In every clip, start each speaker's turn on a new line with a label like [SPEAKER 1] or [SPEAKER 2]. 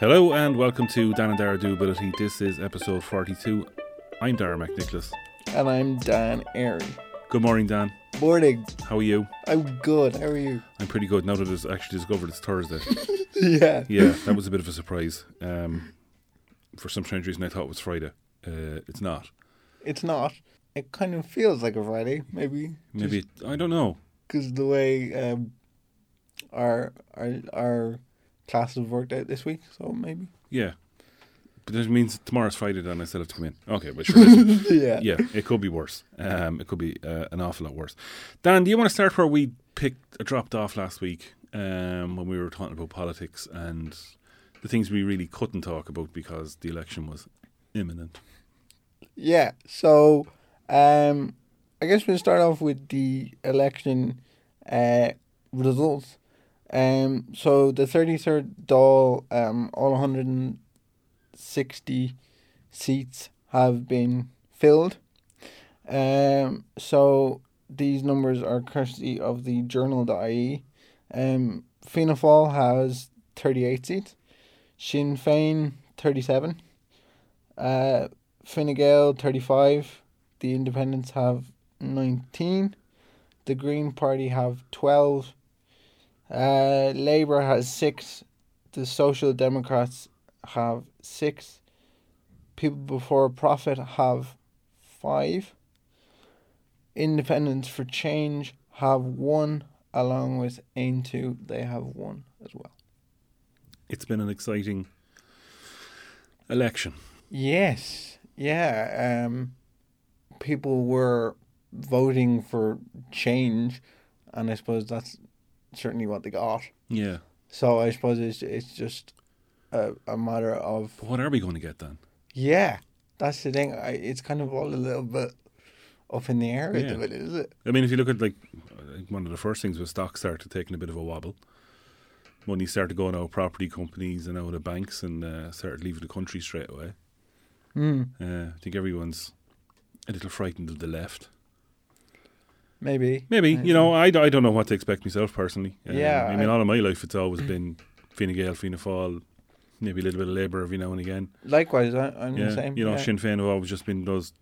[SPEAKER 1] Hello and welcome to Dan and Dara Doability. This is episode 42. I'm Dara McNicholas.
[SPEAKER 2] And I'm Dan Airy.
[SPEAKER 1] Good morning, Dan.
[SPEAKER 2] Morning.
[SPEAKER 1] How are you?
[SPEAKER 2] I'm good. How are you?
[SPEAKER 1] I'm pretty good now that it's actually discovered it's Thursday.
[SPEAKER 2] Yeah.
[SPEAKER 1] yeah, that was a bit of a surprise. Um, for some strange reason, I thought it was Friday. Uh, it's not.
[SPEAKER 2] It's not. It kind of feels like a Friday, maybe.
[SPEAKER 1] Maybe, I don't know.
[SPEAKER 2] Because the way um, our, our, our classes have worked out this week, so maybe.
[SPEAKER 1] Yeah. But that means tomorrow's Friday, then I still have to come in. Okay, but sure.
[SPEAKER 2] Yeah.
[SPEAKER 1] yeah, it could be worse. Um, it could be uh, an awful lot worse. Dan, do you want to start where we picked, uh, dropped off last week um, when we were talking about politics and the things we really couldn't talk about because the election was imminent?
[SPEAKER 2] Yeah. So, um, I guess we'll start off with the election uh, results. Um, so the 33rd Dáil, um, all 160 seats have been filled. Um, so these numbers are courtesy of the journal.ie. Um, Fianna Fáil has 38 seats, Sinn Féin 37, uh, Fine Gael 35, the Independents have 19, the Green Party have 12, uh, Labour has 6, the Social Democrats have 6, People Before Profit have 5, Independents for Change have 1, along with Aontú, they have 1 as well.
[SPEAKER 1] It's been an exciting election.
[SPEAKER 2] Yes, yeah. Um, people were voting for change, and I suppose that's certainly what they got.
[SPEAKER 1] Yeah.
[SPEAKER 2] So I suppose it's it's just a, a matter of
[SPEAKER 1] But what are we going to get then?
[SPEAKER 2] yeah. That's the thing. I, it's kind of all a little bit up in the air
[SPEAKER 1] Yeah.
[SPEAKER 2] minute, is it?
[SPEAKER 1] I mean, if you look at like one of the first things was stocks started taking a bit of a wobble. Money started going out of property companies and out of banks and uh, started leaving the country straight away.
[SPEAKER 2] Mm,
[SPEAKER 1] Uh, I think everyone's a little frightened of the left.
[SPEAKER 2] Maybe.
[SPEAKER 1] Maybe you know I, I don't know what to expect myself personally. Um,
[SPEAKER 2] Yeah,
[SPEAKER 1] I mean
[SPEAKER 2] I-
[SPEAKER 1] all of my life it's always been Fine Gael, Fianna Fáil, maybe a little bit of Labour every now and again.
[SPEAKER 2] Likewise, I, I'm
[SPEAKER 1] yeah,
[SPEAKER 2] the same.
[SPEAKER 1] you know
[SPEAKER 2] yeah.
[SPEAKER 1] Sinn Féin have always just been those.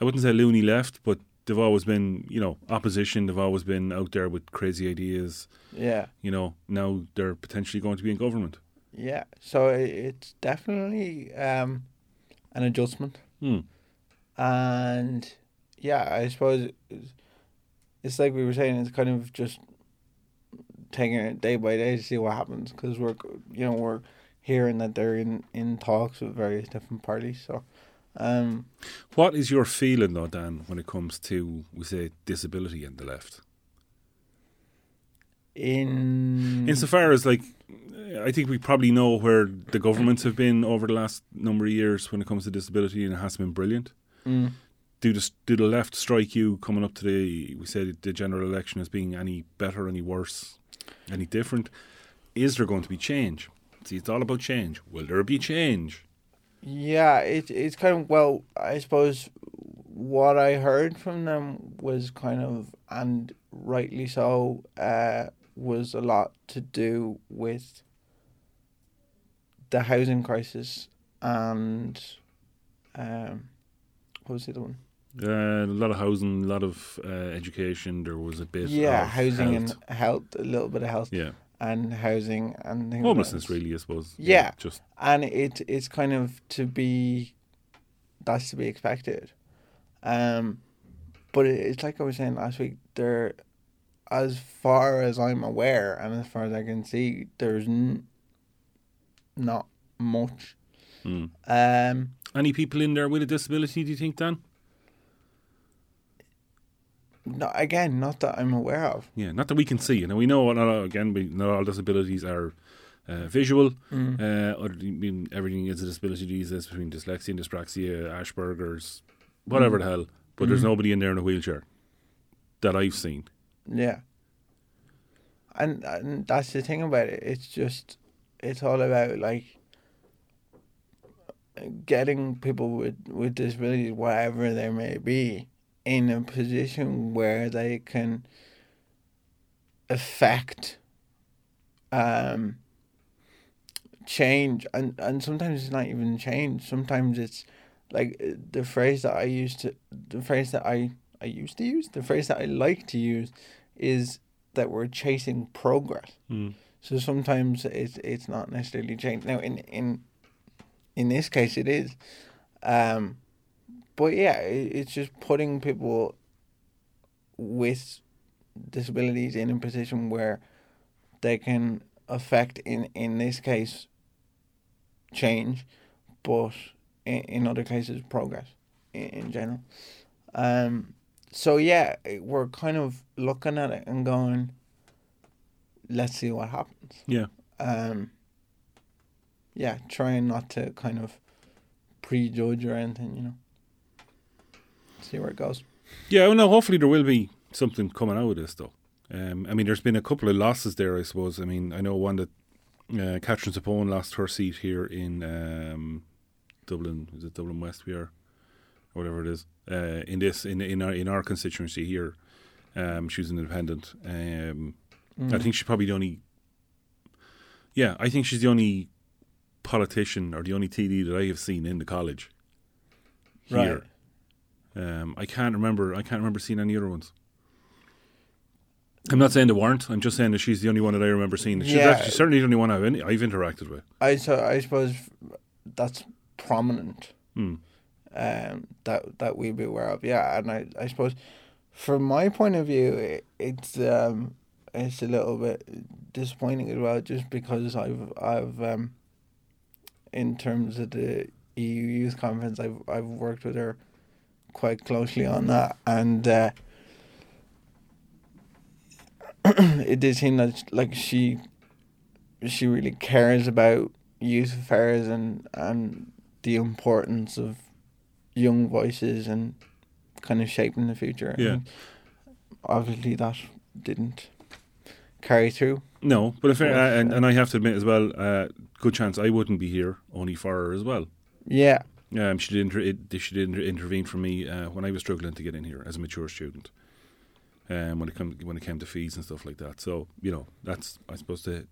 [SPEAKER 1] I wouldn't say loony left, but they've always been you know opposition. They've always been out there with crazy ideas.
[SPEAKER 2] yeah.
[SPEAKER 1] You know now they're potentially going to be in government.
[SPEAKER 2] Yeah, so it's definitely um, an adjustment,
[SPEAKER 1] Hmm.
[SPEAKER 2] and yeah, I suppose it's, like we were saying. It's kind of just taking it day by day to see what happens because we're you know we're hearing that they're in in talks with various different parties. So, um,
[SPEAKER 1] What is your feeling though, Dan, when it comes to we say disability and the left?
[SPEAKER 2] in
[SPEAKER 1] Insofar as like, I think we probably know where the governments have been over the last number of years when it comes to disability, and it has been brilliant.
[SPEAKER 2] Mm,
[SPEAKER 1] Do the do the left strike you coming up to the we say the general election as being any better, any worse, any different? Is there going to be change? See, it's all about change. Will there be change?
[SPEAKER 2] Yeah, it it's kind of well, I suppose what I heard from them was kind of and rightly so, uh, was a lot to do with the housing crisis and um what was the other one?
[SPEAKER 1] Uh, a lot of housing, a lot of uh, education. There was a bit.
[SPEAKER 2] yeah,
[SPEAKER 1] of
[SPEAKER 2] housing
[SPEAKER 1] health.
[SPEAKER 2] and health, a little bit of health
[SPEAKER 1] yeah,
[SPEAKER 2] and housing and things
[SPEAKER 1] homelessness really, I suppose.
[SPEAKER 2] Yeah.
[SPEAKER 1] just
[SPEAKER 2] and it it's kind of to be that's to be expected um but it, it's like i was saying last week there as far as i'm aware and as far as i can see there's n- not much
[SPEAKER 1] mm.
[SPEAKER 2] um
[SPEAKER 1] any people in there with a disability. Do you think, Dan?
[SPEAKER 2] No, again not that i'm aware of
[SPEAKER 1] Yeah, not that we can see. Now we know not all, again, we, not all disabilities are uh, visual.
[SPEAKER 2] Mm.
[SPEAKER 1] Uh, or, I mean, everything is a disability these days between dyslexia and dyspraxia, Asperger's, whatever
[SPEAKER 2] Mm.
[SPEAKER 1] the hell. But there's
[SPEAKER 2] Mm.
[SPEAKER 1] nobody in there in a wheelchair that I've seen.
[SPEAKER 2] yeah and, and that's the thing about it it's just it's all about like getting people with with disabilities whatever they may be in a position where they can affect um change, and and sometimes it's not even change. Sometimes it's like the phrase that I used to, the phrase that I I used to use, the phrase that I like to use, is that we're chasing progress.
[SPEAKER 1] Mm.
[SPEAKER 2] So sometimes it's it's not necessarily change. Now in in in this case it is, um, but yeah, it's just putting people with disabilities in a position where they can affect in in this case change, but in, in other cases progress in, in general. Um, so yeah, we're kind of looking at it and going, let's see what happens.
[SPEAKER 1] Yeah.
[SPEAKER 2] Um, yeah, trying not to kind of prejudge or anything, you know. See where it goes.
[SPEAKER 1] Yeah, well, no, hopefully there will be something coming out of this, though. Um, I mean, there's been a couple of losses there, I suppose. I mean, I know one that uh, Catherine Zappone lost her seat here in um, Dublin. Is it Dublin West we are, or whatever it is? Uh, in this, in in our in our constituency here, um, she was an independent. Um,
[SPEAKER 2] Mm.
[SPEAKER 1] I think she's probably the only. Yeah, I think she's the only politician or the only TD that I have seen in the college. Here. Um, I can't remember. I can't remember seeing any other ones. I'm not saying there weren't. I'm just saying that she's the only one that I remember seeing. She's,
[SPEAKER 2] Yeah.
[SPEAKER 1] actually, certainly the only one I've, any, I've interacted with.
[SPEAKER 2] I so I suppose that's prominent.
[SPEAKER 1] Hmm.
[SPEAKER 2] Um, that that we be aware of, yeah, and I I suppose from my point of view, it, it's um it's a little bit disappointing as well, just because I've I've um in terms of the EU Youth Conference, I've I've worked with her quite closely on that, and uh, it did seem that like she she really cares about youth affairs and and the importance of young voices and kind of shaping the future.
[SPEAKER 1] Yeah.
[SPEAKER 2] And obviously, that didn't carry through.
[SPEAKER 1] No, but if, uh, and, and I have to admit as well, uh, good chance I wouldn't be here only for her as well.
[SPEAKER 2] Yeah,
[SPEAKER 1] Um, she did inter- it, she did inter- intervene for me uh, when I was struggling to get in here as a mature student. Um, when it come when it came to fees and stuff like that, so you know that's I suppose to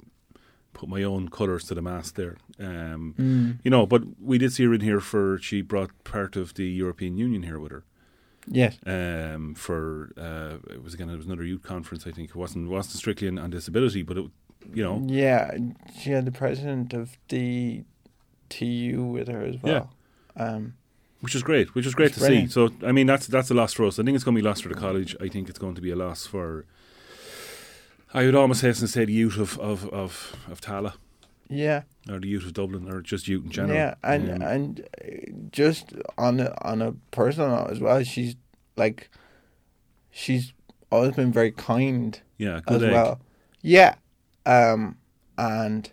[SPEAKER 1] put my own colours to the mast there. Um,
[SPEAKER 2] mm.
[SPEAKER 1] you know, but we did see her in here for she brought part of the European Union here with her.
[SPEAKER 2] yes,
[SPEAKER 1] Um, for uh, it was again it was another youth conference. I think it wasn't wasn't strictly on, on disability, but it you know
[SPEAKER 2] yeah. She had the president of the TU with her as well. Um,
[SPEAKER 1] which is great, which is great to see. So I mean that's that's a loss for us. I think it's going to be a loss for the college. I think it's going to be a loss for. I would almost hasten to say the youth of of of, of Tallaght
[SPEAKER 2] yeah,
[SPEAKER 1] or the youth of Dublin or just youth in general.
[SPEAKER 2] yeah, and
[SPEAKER 1] Um,
[SPEAKER 2] and uh, just on a, on a personal note as well, she's like, she's always been very kind
[SPEAKER 1] yeah,
[SPEAKER 2] as
[SPEAKER 1] egg.
[SPEAKER 2] well. Yeah. Um, and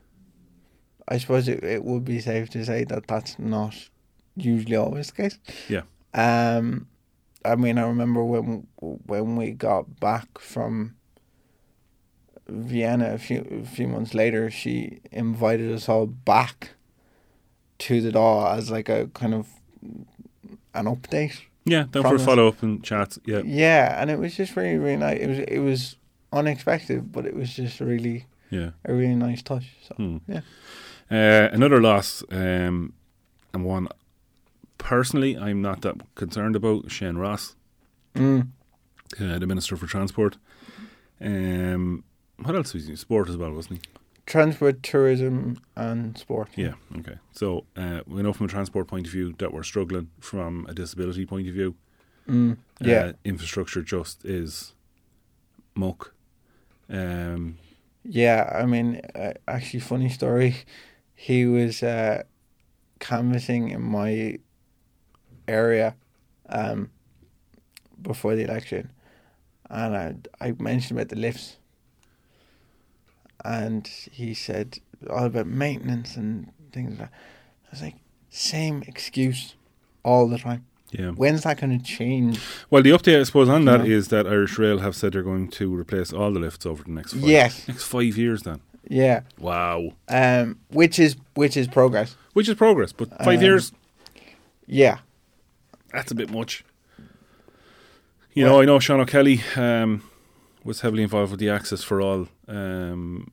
[SPEAKER 2] I suppose it, it would be safe to say that that's not usually always the case.
[SPEAKER 1] Yeah.
[SPEAKER 2] Um, I mean, I remember when when we got back from Vienna a few a few months later, she invited us all back to the Dáil as like a kind of an update.
[SPEAKER 1] Yeah, then for a follow up and chat. Yeah,
[SPEAKER 2] Yeah, and it was just really really nice. It was it was unexpected, but it was just really
[SPEAKER 1] yeah.
[SPEAKER 2] a really nice touch. So
[SPEAKER 1] Hmm.
[SPEAKER 2] yeah.
[SPEAKER 1] Uh, another loss, um, and one personally I'm not that concerned about. Shane Ross,
[SPEAKER 2] Mm.
[SPEAKER 1] uh, the Minister for Transport. Um, what else was he? Sport as well, wasn't he?
[SPEAKER 2] Transport, tourism, and sport.
[SPEAKER 1] Yeah. Okay. So uh, we know from a transport point of view that we're struggling. From a disability point of view,
[SPEAKER 2] Mm. Yeah.
[SPEAKER 1] uh, infrastructure just is muck. Um,
[SPEAKER 2] Yeah, I mean, uh, actually, funny story. He was uh, canvassing in my area um, before the election, and I I mentioned about the lifts, and he said all about maintenance and things like that. I was like, same excuse all the time.
[SPEAKER 1] yeah.
[SPEAKER 2] When's that going to change?
[SPEAKER 1] Well, the update, I suppose, on that
[SPEAKER 2] Yeah.
[SPEAKER 1] is that Irish Rail have said they're going to replace all the lifts over the next five,
[SPEAKER 2] Yes.
[SPEAKER 1] next five years. Then,
[SPEAKER 2] Yeah,
[SPEAKER 1] wow,
[SPEAKER 2] um, which is which is progress.
[SPEAKER 1] which is progress, but five
[SPEAKER 2] Um,
[SPEAKER 1] years
[SPEAKER 2] Yeah,
[SPEAKER 1] that's a bit much. You know, I know Sean O'Kelly um, was heavily involved with the Access for All um,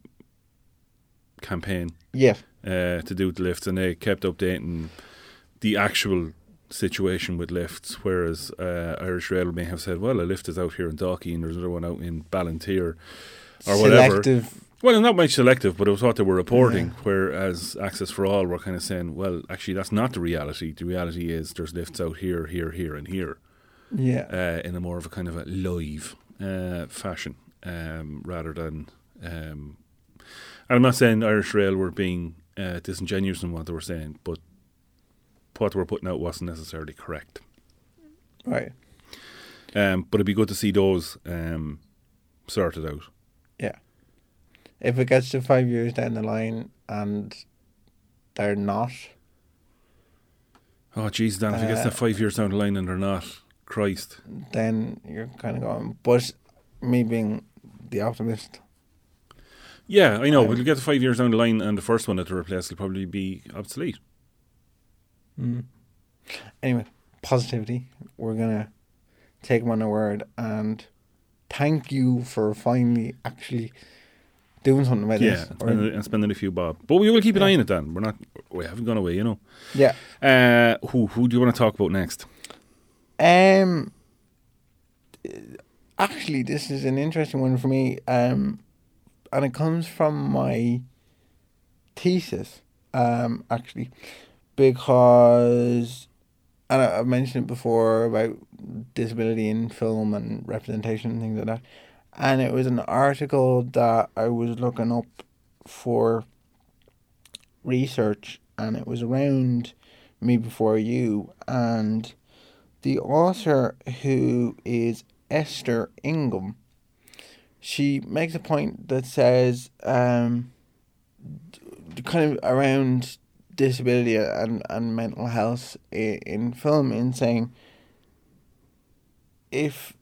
[SPEAKER 1] campaign
[SPEAKER 2] Yeah.
[SPEAKER 1] uh, to do with lifts, and they kept updating the actual situation with lifts. Whereas uh, Irish Rail may have said, "Well, a lift is out here in Dalkey, and there's another one out in Ballantyre, or whatever." Well, not much selective, but it was what they were reporting. Whereas Access for All were kind of saying, "Well, actually, that's not the reality. The reality is there's lifts out here, here, here, and here."
[SPEAKER 2] Yeah.
[SPEAKER 1] uh, in a more of a kind of a live uh, fashion um, rather than. Um, and I'm not saying Irish Rail were being uh, disingenuous in what they were saying, but what they were putting out wasn't necessarily correct.
[SPEAKER 2] Right.
[SPEAKER 1] Um, but it'd be good to see those um, sorted out.
[SPEAKER 2] If it gets to five years down the line and they're not,
[SPEAKER 1] Oh, jeez, Dan, if it gets
[SPEAKER 2] Uh,
[SPEAKER 1] to five years down the line and they're not, Christ.
[SPEAKER 2] then you're kind of going. But me being the optimist,
[SPEAKER 1] Yeah, I know.
[SPEAKER 2] Um,
[SPEAKER 1] we'll get to five years down the line and the first one that they replace will probably be obsolete.
[SPEAKER 2] mm. anyway, positivity. We're gonna take them on their word and thank you for finally actually doing something about
[SPEAKER 1] Yeah,
[SPEAKER 2] this.
[SPEAKER 1] and spending, and spending a few bob. But we will keep an
[SPEAKER 2] Yeah.
[SPEAKER 1] eye on it, Dan. We're not, we haven't gone away, you know.
[SPEAKER 2] yeah.
[SPEAKER 1] Uh, who who do you want to talk about next?
[SPEAKER 2] Um. Actually, this is an interesting one for me. Um, and it comes from my thesis. Um, actually, because, and I, I've mentioned it before about disability in film and representation and things like that. And it was an article that I was looking up for research, and it was around me before you. And the author who is Esther Ingham, she makes a point that says um, kind of around disability and, and mental health in, in film in saying if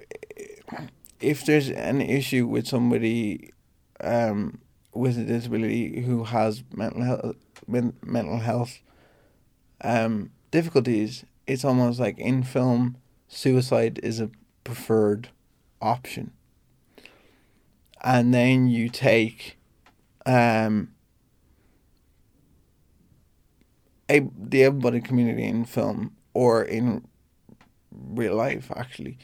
[SPEAKER 2] if there's an issue with somebody um, with a disability who has mental health mental health um, difficulties, it's almost like in film, suicide is a preferred option. And then you take um, a, the able bodied community in film or in real life, actually,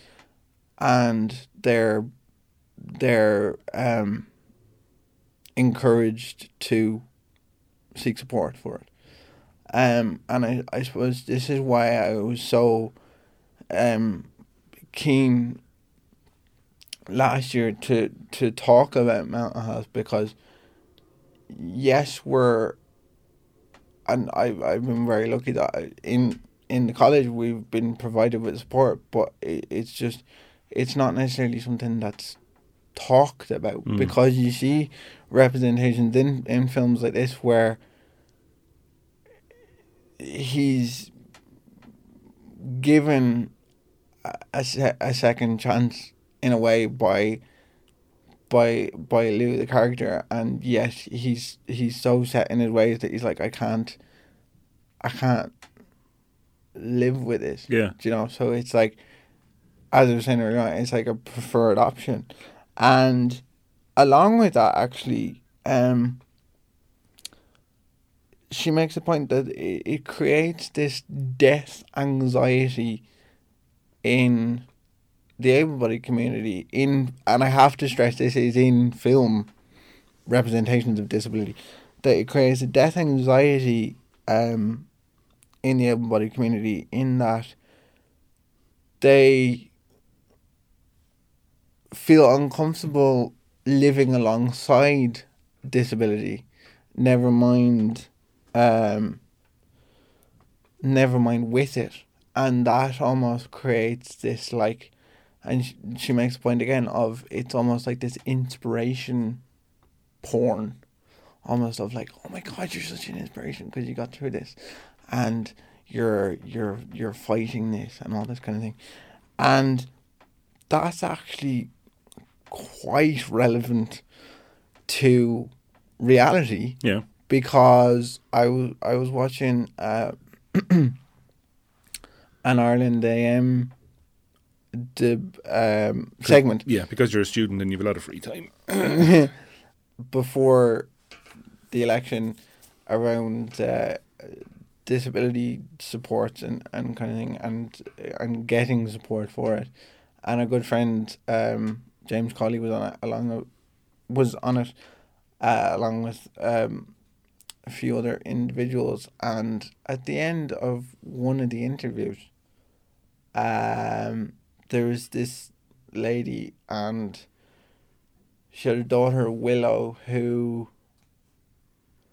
[SPEAKER 2] and they're, they're um, encouraged to seek support for it. Um, and I, I suppose this is why I was so um, keen last year to, to talk about mental health because yes we're and I I've been very lucky that in in the college we've been provided with support but it, it's just it's not necessarily something that's talked about
[SPEAKER 1] Mm.
[SPEAKER 2] because you see representations in, in films like this where he's given a, a, se- a second chance in a way by by by Lou the character and yet he's he's so set in his ways that he's like I can't I can't live with this.
[SPEAKER 1] Yeah.
[SPEAKER 2] do you know so it's like as I was saying earlier it's like a preferred option. And along with that actually um she makes a point that it, it creates this death anxiety in the able-bodied community in and I have to stress this is in film representations of disability that it creates a death anxiety um in the able-bodied community in that they feel uncomfortable living alongside disability. Never mind um never mind with it. And that almost creates this like and she, she makes a point again of it's almost like this inspiration porn. Almost of like oh my god you're such an inspiration because you got through this. And you're you're you're fighting this and all this kind of thing. And that's actually quite relevant to reality
[SPEAKER 1] Yeah.
[SPEAKER 2] because I was I was watching uh, an Ireland AM the um, segment
[SPEAKER 1] Yeah, because you're a student and you've a lot of free time.
[SPEAKER 2] before the election around uh, disability support and, and kind of thing and and getting support for it. And a good friend, um, James Colley, was on it along was on it uh, along with um, a few other individuals. And at the end of one of the interviews, um, there was this lady and she had a daughter Willow who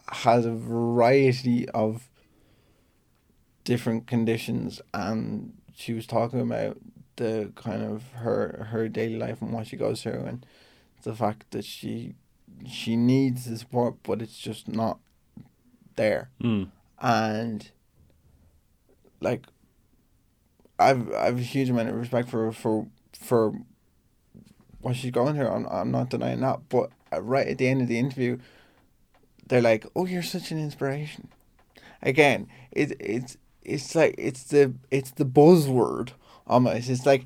[SPEAKER 2] has a variety of different conditions and she was talking about the kind of her her daily life and what she goes through and the fact that she she needs the support but it's just not there
[SPEAKER 1] Mm.
[SPEAKER 2] and like I've I've a huge amount of respect for for for what she's going through. I'm I'm not denying that, but right at the end of the interview, they're like, "Oh, you're such an inspiration." Again, it it's it's like it's the it's the buzzword almost. It's like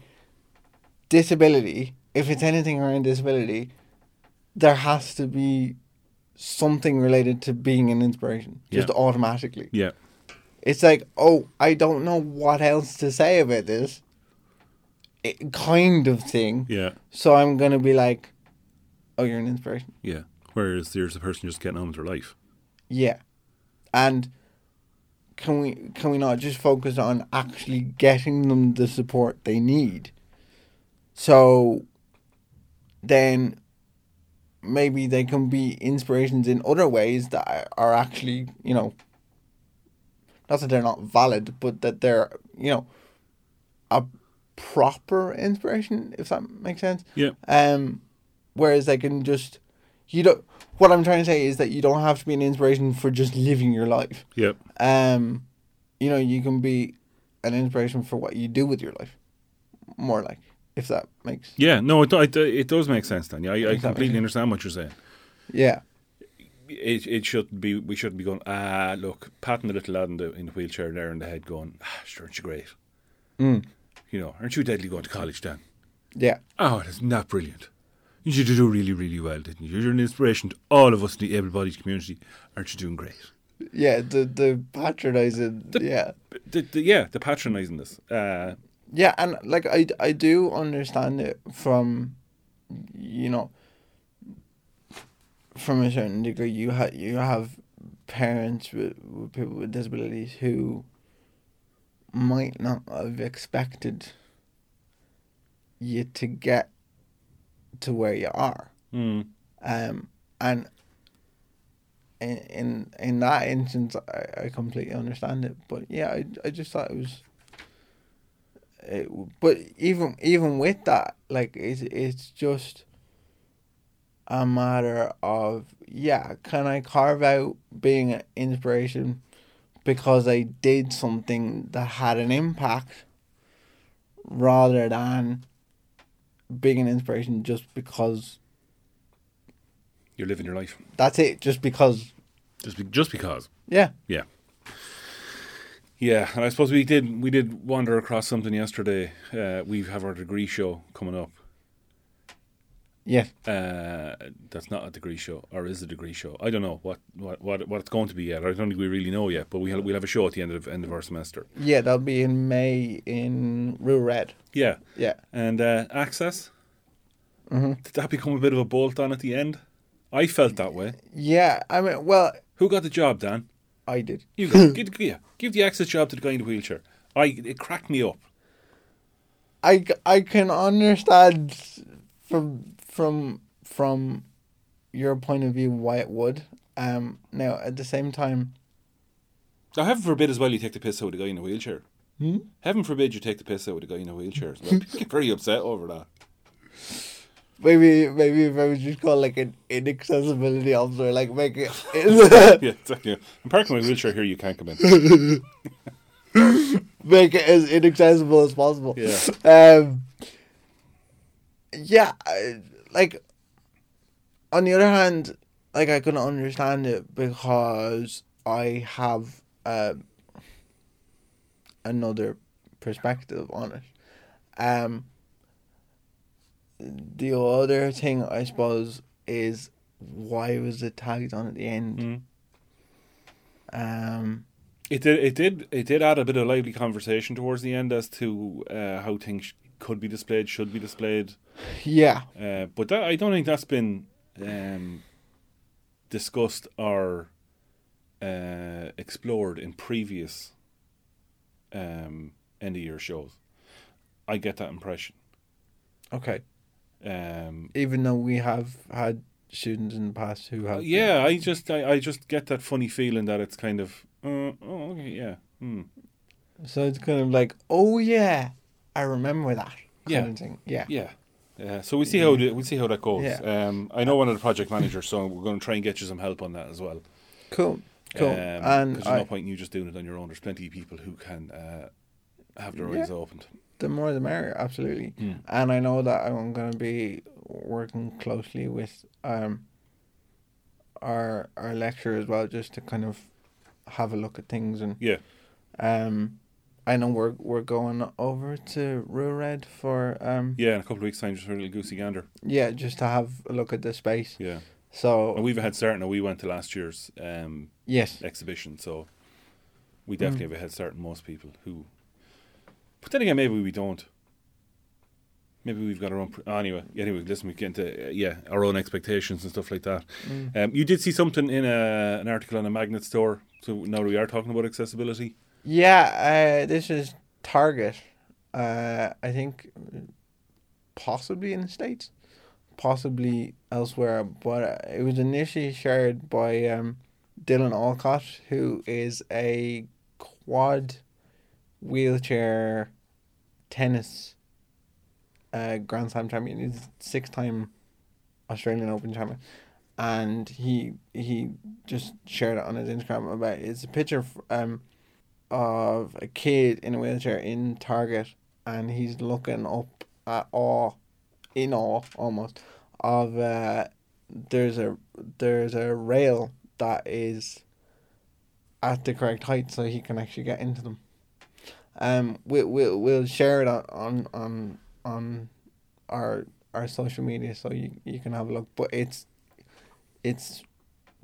[SPEAKER 2] disability. If it's anything around disability, there has to be something related to being an inspiration, just
[SPEAKER 1] Yeah.
[SPEAKER 2] automatically.
[SPEAKER 1] Yeah.
[SPEAKER 2] It's like, oh, I don't know what else to say about this, it, kind of thing.
[SPEAKER 1] Yeah.
[SPEAKER 2] So I'm gonna be like, oh, you're an inspiration.
[SPEAKER 1] Yeah. Whereas there's a person just getting on with their life.
[SPEAKER 2] Yeah, and can we can we not just focus on actually getting them the support they need? So then maybe they can be inspirations in other ways that are actually you know not that they're not valid, but that they're you know a proper inspiration, if that makes sense.
[SPEAKER 1] Yeah.
[SPEAKER 2] Um, whereas they can just you don't. What I'm trying to say is that you don't have to be an inspiration for just living your life.
[SPEAKER 1] Yep.
[SPEAKER 2] Um, you know, you can be an inspiration for what you do with your life. More like, if that makes
[SPEAKER 1] Yeah. No, it, it, it does make sense, Dan. Yeah, I, I completely understand what you're saying.
[SPEAKER 2] yeah,
[SPEAKER 1] It it should be we shouldn't be going ah look patting the little lad in the in the wheelchair there in the head going ah sure aren't you great
[SPEAKER 2] mm.
[SPEAKER 1] you know aren't you deadly going to college Dan
[SPEAKER 2] yeah,
[SPEAKER 1] oh isn't that brilliant you did do really really well didn't you you're an inspiration to all of us in the able-bodied community aren't you doing great
[SPEAKER 2] yeah. The the patronizing, yeah,
[SPEAKER 1] the, the, yeah the patronising this uh,
[SPEAKER 2] yeah, and like I I do understand it from, you know, from a certain degree. You have you have parents with, with people with disabilities who might not have expected you to get to where you are.
[SPEAKER 1] mm,
[SPEAKER 2] Um, and in in in that instance, I, I completely understand it. But yeah, I, I just thought it was. It, but even even with that, like it's it's just a matter of yeah, can I carve out being an inspiration because I did something that had an impact, rather than being an inspiration just because
[SPEAKER 1] you're living your life.
[SPEAKER 2] That's it, just because.
[SPEAKER 1] Just be, just because.
[SPEAKER 2] Yeah.
[SPEAKER 1] yeah. Yeah and I suppose we did we did wander across something yesterday. Uh, we have our degree show coming up
[SPEAKER 2] Yeah.
[SPEAKER 1] Uh, that's not a degree show, or is a degree show? I don't know what, what, what, what it's going to be yet. I don't think we really know yet. But we have, we'll have a show at the end of end of our semester.
[SPEAKER 2] Yeah, that'll be in May in Rua Red.
[SPEAKER 1] Yeah,
[SPEAKER 2] Yeah.
[SPEAKER 1] and uh, access.
[SPEAKER 2] hmm
[SPEAKER 1] Did that become a bit of a bolt on at the end? I felt that way.
[SPEAKER 2] Yeah, I mean, well,
[SPEAKER 1] Who got the job, Dan?
[SPEAKER 2] I did.
[SPEAKER 1] You got, give, yeah, give the access job to the guy in the wheelchair. I it cracked me up.
[SPEAKER 2] I, I can understand from from from your point of view why it would. Um, now at the same time,
[SPEAKER 1] Now, heaven forbid as well you take the piss out of the guy in a wheelchair.
[SPEAKER 2] Hmm?
[SPEAKER 1] Heaven forbid you take the piss out of the guy in a wheelchair. as well. Get very upset over that.
[SPEAKER 2] maybe maybe if I was just call like an inaccessibility officer, like make it
[SPEAKER 1] yeah, exactly. I'm parking my wheelchair here. You can't come in.
[SPEAKER 2] make it as inaccessible as possible.
[SPEAKER 1] Yeah.
[SPEAKER 2] Um. Yeah, I, like. On the other hand, like I can understand it because I have uh, another perspective on it. Um. The other thing I suppose is why was it tagged on at the end?
[SPEAKER 1] Mm.
[SPEAKER 2] Um,
[SPEAKER 1] It did. It did. It did add a bit of lively conversation towards the end as to uh, how things could be displayed, should be displayed.
[SPEAKER 2] yeah,
[SPEAKER 1] Uh, but that, I don't think that's been um, discussed or uh, explored in previous um, end of year shows. I get that impression.
[SPEAKER 2] okay.
[SPEAKER 1] Um,
[SPEAKER 2] Even though we have had students in the past who have,
[SPEAKER 1] yeah, I just I, I just get that funny feeling that it's kind of uh, oh okay yeah hmm.
[SPEAKER 2] So it's kind of like, oh yeah, I remember that kind
[SPEAKER 1] Yeah.
[SPEAKER 2] of thing. Yeah.
[SPEAKER 1] yeah. Uh, so we see how the, we see how that goes.
[SPEAKER 2] Yeah.
[SPEAKER 1] Um, I know one of the project managers, so we're going to try and get you some help on that as well.
[SPEAKER 2] Cool. Cool.
[SPEAKER 1] Um,
[SPEAKER 2] and
[SPEAKER 1] there's
[SPEAKER 2] I,
[SPEAKER 1] no point in you just doing it on your own. There's plenty of people who can uh, have their
[SPEAKER 2] Yeah.
[SPEAKER 1] eyes opened.
[SPEAKER 2] the more the merrier, absolutely.
[SPEAKER 1] Mm.
[SPEAKER 2] And I know that I'm going to be working closely with um our our lecturer as well, just to kind of have a look at things and
[SPEAKER 1] Yeah.
[SPEAKER 2] um. I know we're we're going over to Rua Red for um
[SPEAKER 1] Yeah, in a couple of weeks' time, just for a little goosey gander.
[SPEAKER 2] yeah just to have a look at the space.
[SPEAKER 1] Yeah. And
[SPEAKER 2] So
[SPEAKER 1] we've had start now. We went to last year's um,
[SPEAKER 2] yes,
[SPEAKER 1] exhibition, so we
[SPEAKER 2] Mm.
[SPEAKER 1] definitely have a head start on most people who. But then again, maybe we don't. Maybe we've got our own. Pr- anyway, anyway, listen, we get into uh, yeah our own expectations and stuff like that.
[SPEAKER 2] Mm.
[SPEAKER 1] Um, you did see something in a, an article on a magnet store. So now we are talking about accessibility.
[SPEAKER 2] Yeah, uh, this is Target. Uh, I think possibly in the States, possibly elsewhere, but uh, it was initially shared by um, Dylan Alcott, who is a quad wheelchair tennis uh, Grand Slam champion. He's six time Australian Open champion. And he he just shared it on his Instagram about it's a picture f- um of a kid in a wheelchair in Target, and he's looking up at awe, in awe almost, of uh, there's a there's a rail that is at the correct height, so he can actually get into them. Um, we we'll we'll share it on on on, on our our social media, so you you can have a look. But it's it's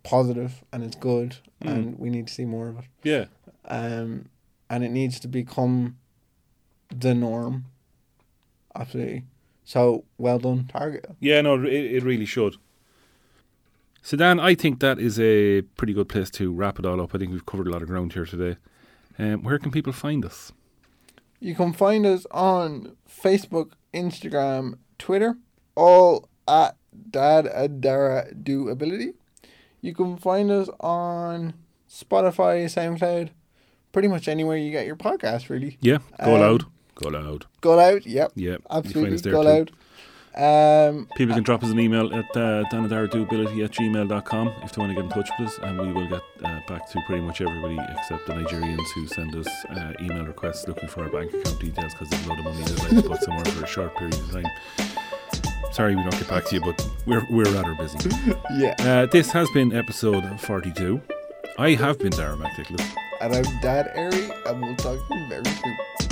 [SPEAKER 2] positive and it's good,
[SPEAKER 1] Mm.
[SPEAKER 2] and we need to see more of it
[SPEAKER 1] Yeah,
[SPEAKER 2] um, and it needs to become the norm. Absolutely. So well done, Target.
[SPEAKER 1] yeah, no, it, it really should. So Dan, I think that is a pretty good place to wrap it all up. I think we've covered a lot of ground here today. Um, where can people find us?
[SPEAKER 2] You can find us on Facebook, Instagram, Twitter, all at Dad Adara Do Ability. You can find us on Spotify, SoundCloud, pretty much anywhere you get your podcast. Really,
[SPEAKER 1] Yeah, go
[SPEAKER 2] Um,
[SPEAKER 1] loud, go loud.
[SPEAKER 2] go loud. Yep,
[SPEAKER 1] find
[SPEAKER 2] absolutely go
[SPEAKER 1] too.
[SPEAKER 2] loud. Um,
[SPEAKER 1] People can drop us an email at uh, danadaradoability at gmail.com if they want to get in touch with us, and we will get uh, back to pretty much everybody except the Nigerians who send us uh, email requests looking for our bank account details because there's a lot of money they'd like to put somewhere for a short period of time. Sorry we don't get back to you, but we're, we're rather busy.
[SPEAKER 2] yeah,
[SPEAKER 1] Uh, this has been episode 42. I have been Dara McTickles.
[SPEAKER 2] and I'm Dan Airy, and we'll talk to you very soon.